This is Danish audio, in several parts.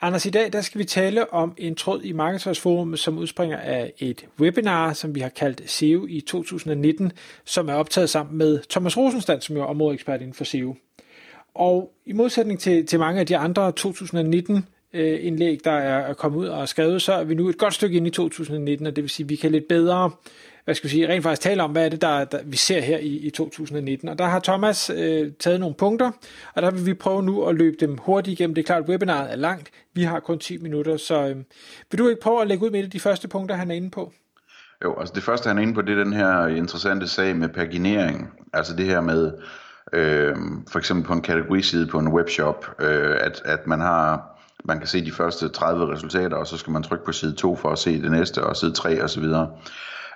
Anders, i dag der skal vi tale om en tråd i Marketers Forum, som udspringer af et webinar, som vi har kaldt SEO i 2019, som er optaget sammen med Thomas Rosenstand, som jo er områdeekspert inden for SEO. Og i modsætning til, til mange af de andre 2019 øh, indlæg, der er kommet ud og skrevet, så er vi nu et godt stykke ind i 2019, og det vil sige, at vi kan lidt bedre hvad skal vi sige, rent faktisk tale om, hvad er det, der, der vi ser her i, i 2019. Og der har Thomas øh, taget nogle punkter, og der vil vi prøve nu at løbe dem hurtigt igennem. Det er klart, at webinaret er langt. Vi har kun 10 minutter, så øh, vil du ikke prøve at lægge ud med de første punkter, han er inde på? Jo, altså det første, han er inde på, det er den her interessante sag med paginering. Altså det her med, øh, for eksempel på en kategoriside på en webshop, øh, at, at man har man kan se de første 30 resultater, og så skal man trykke på side 2 for at se det næste, og side 3 osv.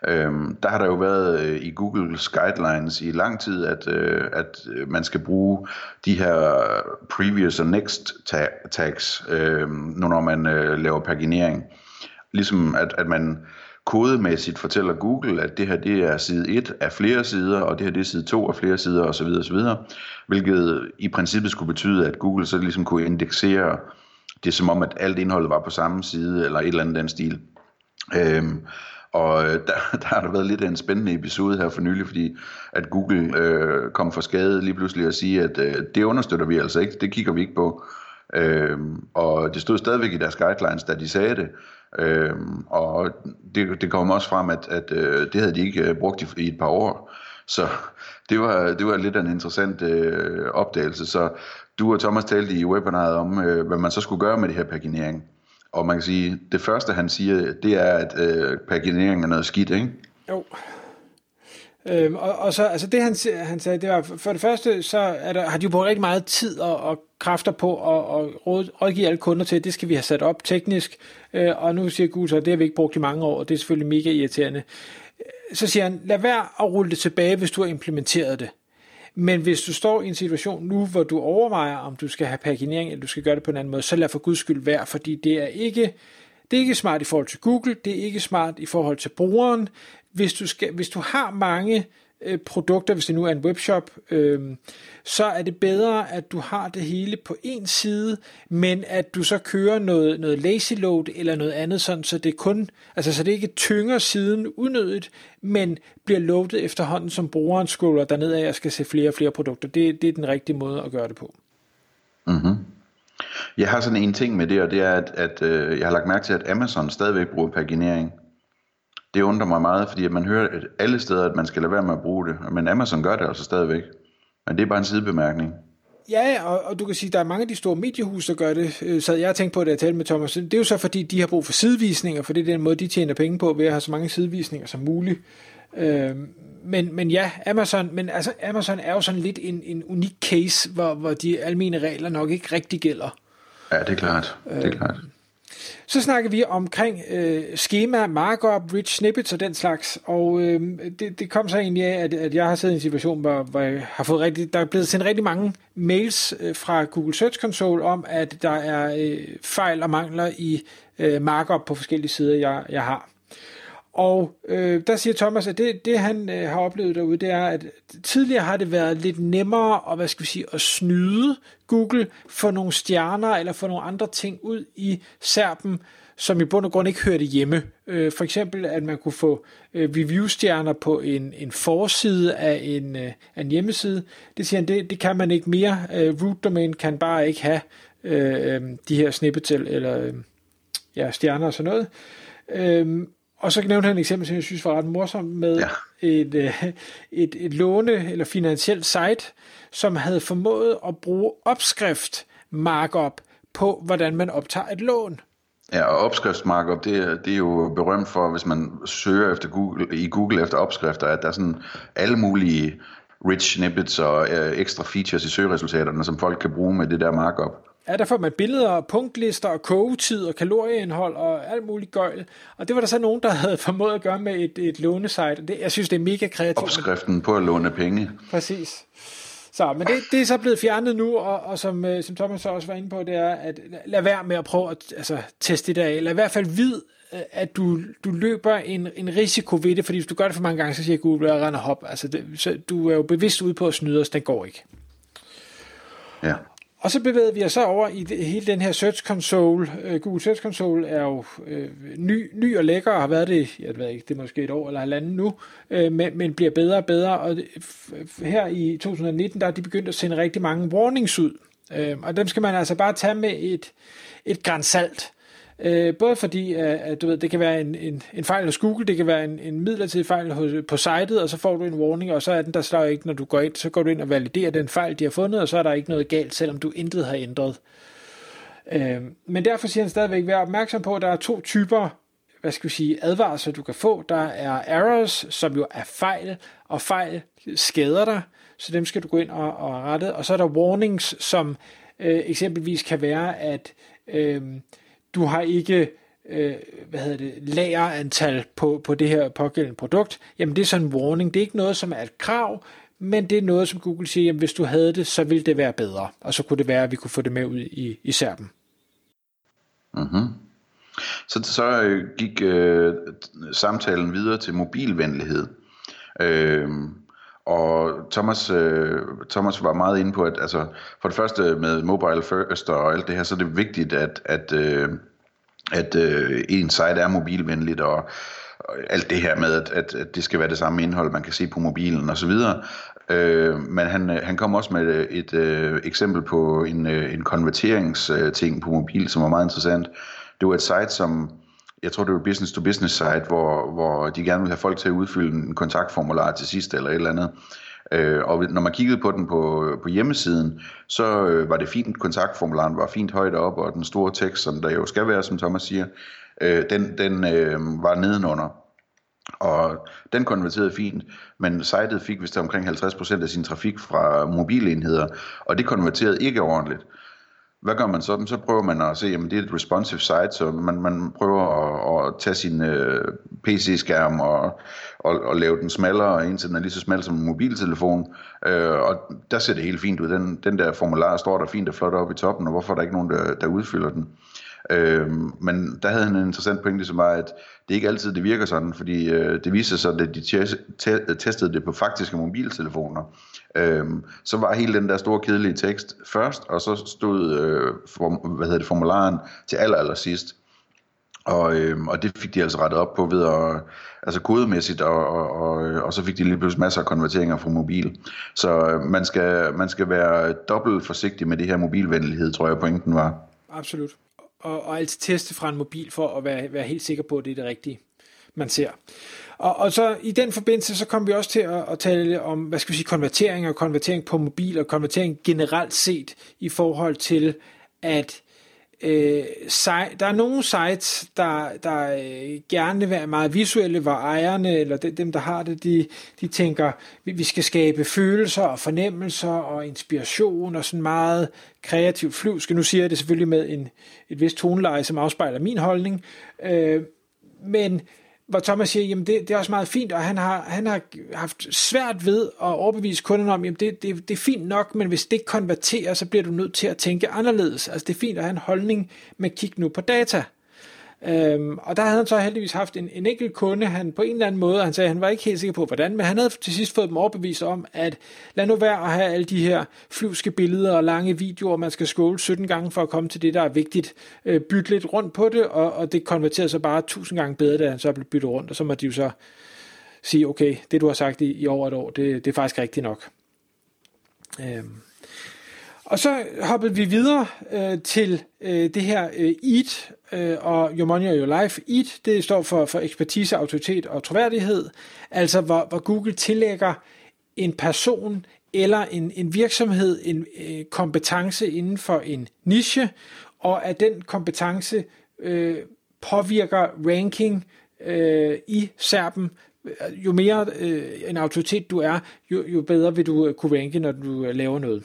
Øhm, der har der jo været øh, i Googles guidelines i lang tid, at, øh, at øh, man skal bruge de her previous og next tags, øh, når man øh, laver paginering. Ligesom at, at man kodemæssigt fortæller Google, at det her det er side 1 af flere sider, og det her det er side 2 af flere sider osv. osv. Hvilket i princippet skulle betyde, at Google så ligesom kunne indeksere det som om, at alt indholdet var på samme side, eller et eller andet den stil. Øhm, og øh, der, der har der været lidt af en spændende episode her for nylig, fordi at Google øh, kom for skade lige pludselig at sige, at øh, det understøtter vi altså ikke, det kigger vi ikke på. Øh, og det stod stadigvæk i deres guidelines, da de sagde det. Øh, og det, det kom også frem, at, at øh, det havde de ikke øh, brugt i, i et par år. Så det var, det var lidt en interessant øh, opdagelse. Så du og Thomas talte i webinaret om, øh, hvad man så skulle gøre med det her paginering. Og man kan sige, det første han siger, det er, at øh, paginering er noget skidt, ikke? Jo. Øhm, og, og så, altså det han, han sagde, det var, for det første, så er der, har de jo brugt rigtig meget tid og, og kræfter på at, at råd, rådgive alle kunder til, at det skal vi have sat op teknisk, øh, og nu siger Gud så, det har vi ikke brugt i mange år, og det er selvfølgelig mega irriterende. Så siger han, lad være at rulle det tilbage, hvis du har implementeret det. Men hvis du står i en situation nu, hvor du overvejer, om du skal have paginering, eller du skal gøre det på en anden måde, så lad for guds skyld være, fordi det er ikke, det er ikke smart i forhold til Google, det er ikke smart i forhold til brugeren. Hvis du, skal, hvis du har mange Øh, produkter, hvis det nu er en webshop, øh, så er det bedre, at du har det hele på en side, men at du så kører noget, noget lazy load eller noget andet, sådan, så det kun, altså så det ikke tynger siden unødigt, men bliver loadet efterhånden, som brugeren scroller derned af og skal se flere og flere produkter. Det, det er den rigtige måde at gøre det på. Mm-hmm. Jeg har sådan en ting med det, og det er, at, at øh, jeg har lagt mærke til, at Amazon stadigvæk bruger paginering. Det undrer mig meget, fordi man hører at alle steder, at man skal lade være med at bruge det. Men Amazon gør det altså stadigvæk. Men det er bare en sidebemærkning. Ja, og, og du kan sige, at der er mange af de store mediehus, der gør det. Øh, så jeg har tænkt på, det, jeg talte med Thomas. Det er jo så, fordi de har brug for sidevisninger, for det er den måde, de tjener penge på, ved at have så mange sidevisninger som muligt. Øh, men, men ja, Amazon, men altså, Amazon er jo sådan lidt en, en unik case, hvor, hvor de almene regler nok ikke rigtig gælder. Ja, det er klart. Det er klart. Så snakker vi omkring øh, schema, markup, rich snippets og den slags, og øh, det, det kom så egentlig af, at, at jeg har siddet i en situation, hvor, hvor jeg har fået rigtig, der er blevet sendt rigtig mange mails øh, fra Google Search Console om, at der er øh, fejl og mangler i øh, markup på forskellige sider, jeg, jeg har. Og øh, der siger Thomas, at det, det han øh, har oplevet derude, det er, at tidligere har det været lidt nemmere at, hvad skal vi sige, at snyde Google for nogle stjerner eller for nogle andre ting ud i serpen, som i bund og grund ikke hørte hjemme. Øh, for eksempel, at man kunne få øh, review-stjerner på en, en forside af en, øh, af en hjemmeside. Det siger han, det, det kan man ikke mere. Øh, root domain kan bare ikke have øh, øh de her snippets eller øh, ja, stjerner og sådan noget. Øh, og så nævnte han et eksempel, som jeg synes var ret morsomt, med ja. et, øh, et, et låne- eller finansielt site, som havde formået at bruge opskrift markup på, hvordan man optager et lån. Ja, og opskriftsmarkup, det, er, det er jo berømt for, hvis man søger efter Google, i Google efter opskrifter, at der er sådan alle mulige rich snippets og øh, ekstra features i søgeresultaterne, som folk kan bruge med det der markup. Ja, der får man billeder, punktlister og kogetid og kalorieindhold og alt muligt gøjl. Og det var der så nogen, der havde formået at gøre med et, et lånesite. Det, jeg synes, det er mega kreativt. Opskriften på at låne penge. Præcis. Så, men det, det er så blevet fjernet nu, og, og som, øh, som Thomas så også var inde på, det er, at lad være med at prøve at altså, teste det af. Lad i hvert fald vid, øh, at du, du løber en, en risiko ved det, fordi hvis du gør det for mange gange, så siger Google, at render hop. Altså, det, så du er jo bevidst ude på at snyde os, den går ikke. Ja. Og så bevægede vi os så over i det, hele den her Search Console. Øh, Google Search Console er jo øh, ny, ny og lækker, og har været det, jeg ved ikke, det er måske et år eller halvanden nu, øh, men, men bliver bedre og bedre. Og her i 2019, der er de begyndt at sende rigtig mange warnings ud. Øh, og dem skal man altså bare tage med et, et grænsalt. Øh, både fordi, øh, at du ved, det kan være en, en, en fejl hos Google, det kan være en, en midlertidig fejl hos, på sitet, og så får du en warning, og så er den der slår ikke, når du går ind, så går du ind og validerer den fejl, de har fundet, og så er der ikke noget galt, selvom du intet har ændret. Øh, men derfor siger han stadigvæk, vær opmærksom på, at der er to typer hvad skal vi sige, advarsler, du kan få. Der er errors, som jo er fejl, og fejl skader dig, så dem skal du gå ind og, og rette. Og så er der warnings, som øh, eksempelvis kan være, at øh, du har ikke øh, hvad hedder det, lagerantal på, på det her pågældende produkt, jamen det er sådan en warning. Det er ikke noget, som er et krav, men det er noget, som Google siger, jamen hvis du havde det, så ville det være bedre. Og så kunne det være, at vi kunne få det med ud i, i serben. Mm-hmm. Så, så øh, gik øh, samtalen videre til mobilvenlighed. Øh, og Thomas, øh, Thomas var meget inde på, at altså, for det første med mobile first og alt det her, så er det vigtigt, at, at, øh, at øh, en site er mobilvenligt, og, og alt det her med, at, at, at det skal være det samme indhold, man kan se på mobilen osv. Øh, men han, øh, han kom også med et, et øh, eksempel på en, øh, en konverteringsting på mobil, som var meget interessant. Det var et site, som jeg tror det var business to business site, hvor, hvor de gerne ville have folk til at udfylde en kontaktformular til sidst eller et eller andet. Øh, og når man kiggede på den på, på hjemmesiden, så øh, var det fint, kontaktformularen var fint højt op, og den store tekst, som der jo skal være, som Thomas siger, øh, den, den øh, var nedenunder. Og den konverterede fint, men sitet fik vist omkring 50% af sin trafik fra mobilenheder, og det konverterede ikke ordentligt hvad gør man så? Så prøver man at se, at det er et responsive site, så man, man prøver at, at tage sin øh, PC-skærm og, og, og lave den smallere, indtil den er lige så smal som en mobiltelefon. Øh, og der ser det helt fint ud. Den, den der formular står der fint og flot op i toppen, og hvorfor er der ikke nogen, der, der udfylder den? Øh, men der havde han en interessant pointe, som var, at det ikke altid det virker sådan, fordi øh, det viste sig, at de testede det på faktiske mobiltelefoner. Øh, så var hele den der store kedelige tekst først, og så stod øh, form, hvad hedder det, formularen til aller, aller sidst. Og, øhm, og det fik de altså rettet op på ved at, altså kodemæssigt, og, og, og, øh, og så fik de lige pludselig masser af konverteringer fra mobil. Så øh, man, skal, man skal være dobbelt forsigtig med det her mobilvenlighed, tror jeg pointen var. Absolut og, og altid teste fra en mobil for at være, være helt sikker på, at det er det rigtige, man ser. Og, og så i den forbindelse, så kom vi også til at, at tale om, hvad skal vi sige, konvertering og konvertering på mobil og konvertering generelt set i forhold til, at øh, der er nogle sites, der, der øh, gerne vil være meget visuelle, hvor ejerne, eller dem, der har det, de, de tænker, vi, vi skal skabe følelser og fornemmelser og inspiration og sådan meget kreativt flyvske. Nu siger jeg det selvfølgelig med en, et vist toneleje, som afspejler min holdning, øh, men hvor Thomas siger, jamen det, det er også meget fint, og han har, han har haft svært ved at overbevise kunderne om, jamen det, det, det er fint nok, men hvis det ikke konverterer, så bliver du nødt til at tænke anderledes. Altså det er fint at have en holdning med kig nu på data. Øhm, og der havde han så heldigvis haft en, en enkelt kunde, han på en eller anden måde, han sagde, han var ikke helt sikker på, hvordan, men han havde til sidst fået dem overbevist om, at lad nu være at have alle de her flyvske billeder og lange videoer, man skal scrolle 17 gange for at komme til det, der er vigtigt. Øh, bytte lidt rundt på det, og, og det konverterede så bare 1000 gange bedre, da han så blev byttet rundt, og så må de jo så sige, okay, det du har sagt i, i over et år, det, det er faktisk rigtigt nok. Øhm. Og så hoppede vi videre øh, til øh, det her øh, EAT øh, og Your Money or Your Life. EAT, det står for, for ekspertise, autoritet og troværdighed, altså hvor, hvor Google tillægger en person eller en, en virksomhed en øh, kompetence inden for en niche, og at den kompetence øh, påvirker ranking øh, i SERPen. Øh, jo mere øh, en autoritet du er, jo, jo bedre vil du øh, kunne ranke, når du øh, laver noget.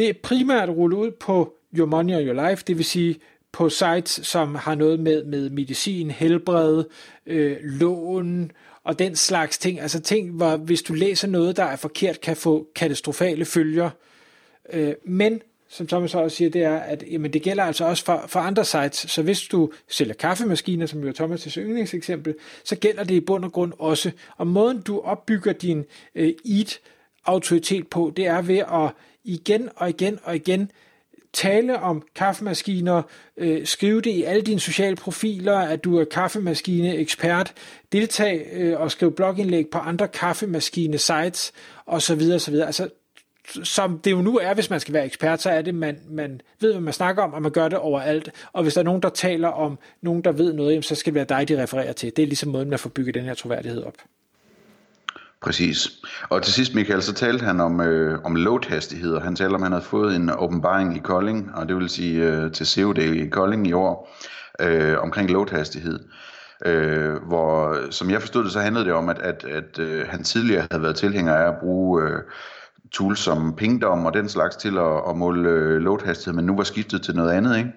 Det er primært rullet ud på Your Money or Your Life, det vil sige på sites, som har noget med, med medicin, helbred, øh, lån og den slags ting. Altså ting, hvor hvis du læser noget, der er forkert, kan få katastrofale følger. Øh, men som Thomas også siger, det er, at jamen, det gælder altså også for, for andre sites. Så hvis du sælger kaffemaskiner, som jo er Thomas' yndlingseksempel, så gælder det i bund og grund også. Og måden du opbygger din øh, EAT-autoritet på, det er ved at igen og igen og igen tale om kaffemaskiner, øh, skrive det i alle dine sociale profiler, at du er kaffemaskine-ekspert, deltag øh, og skrive blogindlæg på andre kaffemaskine-sites osv. osv. Altså som det jo nu er, hvis man skal være ekspert, så er det, man, man ved, hvad man snakker om, og man gør det overalt. Og hvis der er nogen, der taler om nogen, der ved noget, så skal det være dig, de refererer til. Det er ligesom måden, man får bygget den her troværdighed op. Præcis. Og til sidst, Michael, så talte han om, øh, om load-hastigheder. Han talte om, at han havde fået en åbenbaring i Kolding, og det vil sige øh, til CO i Kolding i år, øh, omkring load-hastighed. Øh, hvor, som jeg forstod det, så handlede det om, at, at, at øh, han tidligere havde været tilhænger af at bruge øh, tools som Pingdom og den slags til at, at måle øh, load-hastighed, men nu var skiftet til noget andet, ikke?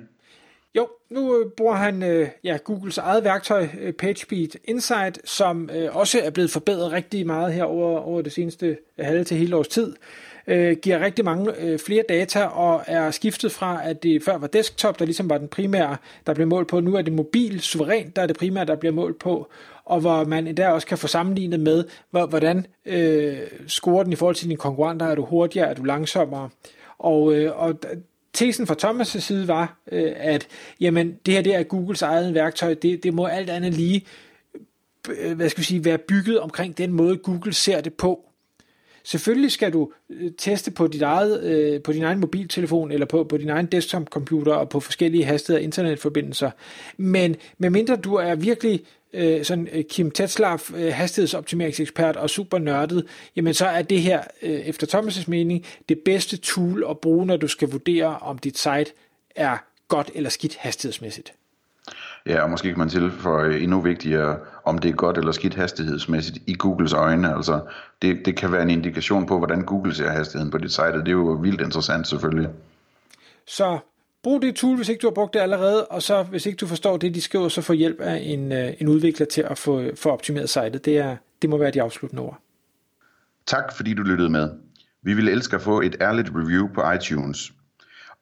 Jo, nu øh, bruger han øh, ja, Googles eget værktøj, øh, PageSpeed Insight, som øh, også er blevet forbedret rigtig meget her over, over det seneste øh, halve til hele års tid. Øh, giver rigtig mange øh, flere data og er skiftet fra, at det før var desktop, der ligesom var den primære, der blev målt på. Nu er det mobil, suverænt, der er det primære, der bliver målt på. Og hvor man endda også kan få sammenlignet med, hvordan øh, scorer den i forhold til dine konkurrenter. Er du hurtigere, er du langsommere? Og, øh, og tesen fra Thomas' side var, øh, at jamen, det her det er Googles eget værktøj, det, det må alt andet lige øh, hvad skal vi sige, være bygget omkring den måde, Google ser det på. Selvfølgelig skal du øh, teste på, dit eget, øh, på din egen mobiltelefon eller på, på din egen desktop-computer og på forskellige hastigheder og internetforbindelser. Men medmindre du er virkelig øh, sådan øh, Kim Tetzlaff, øh, hastighedsoptimeringsekspert og super nørdet, jamen så er det her, øh, efter Thomas' mening, det bedste tool at bruge, når du skal vurdere, om dit site er godt eller skidt hastighedsmæssigt. Ja, og måske kan man tilføje endnu vigtigere, om det er godt eller skidt hastighedsmæssigt i Googles øjne. Altså, det, det kan være en indikation på, hvordan Google ser hastigheden på dit site, og det er jo vildt interessant selvfølgelig. Så brug det tool, hvis ikke du har brugt det allerede, og så hvis ikke du forstår det, de skriver, så få hjælp af en, øh, en udvikler til at få, få optimeret sitet. Det, er, det må være de afsluttende ord. Tak fordi du lyttede med. Vi vil elske at få et ærligt review på iTunes.